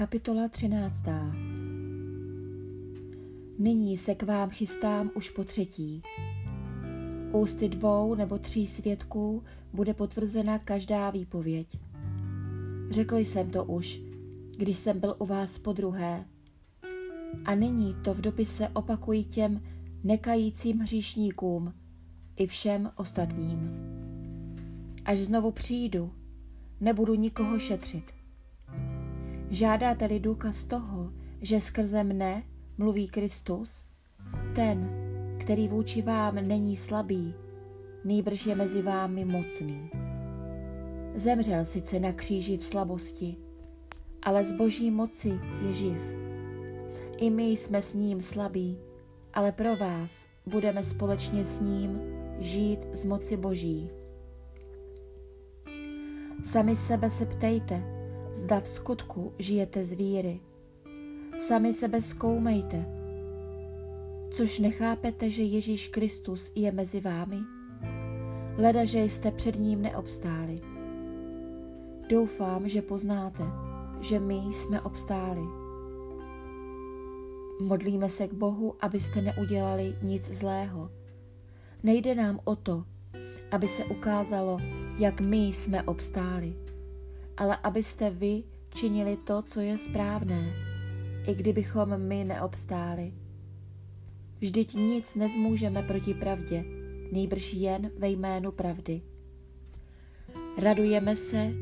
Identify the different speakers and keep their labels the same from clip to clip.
Speaker 1: Kapitola 13. Nyní se k vám chystám už po třetí. Ústy dvou nebo tří svědků bude potvrzena každá výpověď. Řekl jsem to už, když jsem byl u vás po druhé. A nyní to v dopise opakuji těm nekajícím hříšníkům i všem ostatním. Až znovu přijdu, nebudu nikoho šetřit. Žádáte-li důkaz toho, že skrze mne mluví Kristus, ten, který vůči vám není slabý, nýbrž je mezi vámi mocný. Zemřel sice na kříži v slabosti, ale z boží moci je živ. I my jsme s ním slabí, ale pro vás budeme společně s ním žít z moci boží. Sami sebe se ptejte, zda v skutku žijete z víry. Sami sebe zkoumejte, což nechápete, že Ježíš Kristus je mezi vámi? Leda, že jste před ním neobstáli. Doufám, že poznáte, že my jsme obstáli. Modlíme se k Bohu, abyste neudělali nic zlého. Nejde nám o to, aby se ukázalo, jak my jsme obstáli, ale abyste vy činili to, co je správné, i kdybychom my neobstáli. Vždyť nic nezmůžeme proti pravdě, nejbrž jen ve jménu pravdy. Radujeme se,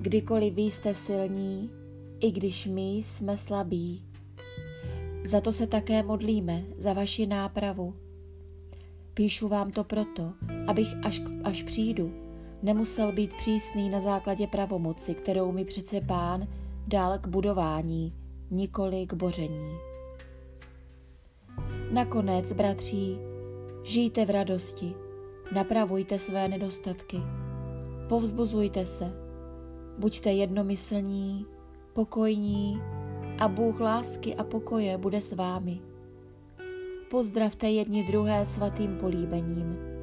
Speaker 1: kdykoliv vy jste silní, i když my jsme slabí. Za to se také modlíme, za vaši nápravu. Píšu vám to proto, abych až, až přijdu, nemusel být přísný na základě pravomoci, kterou mi přece pán dal k budování, nikoli k boření. Nakonec, bratří, žijte v radosti, napravujte své nedostatky, povzbuzujte se, buďte jednomyslní, pokojní a Bůh lásky a pokoje bude s vámi. Pozdravte jedni druhé svatým políbením.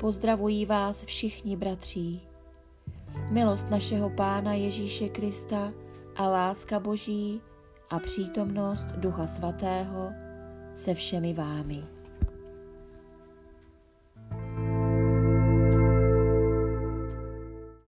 Speaker 1: Pozdravují vás všichni bratří. Milost našeho Pána Ježíše Krista a láska Boží a přítomnost Ducha Svatého se všemi vámi.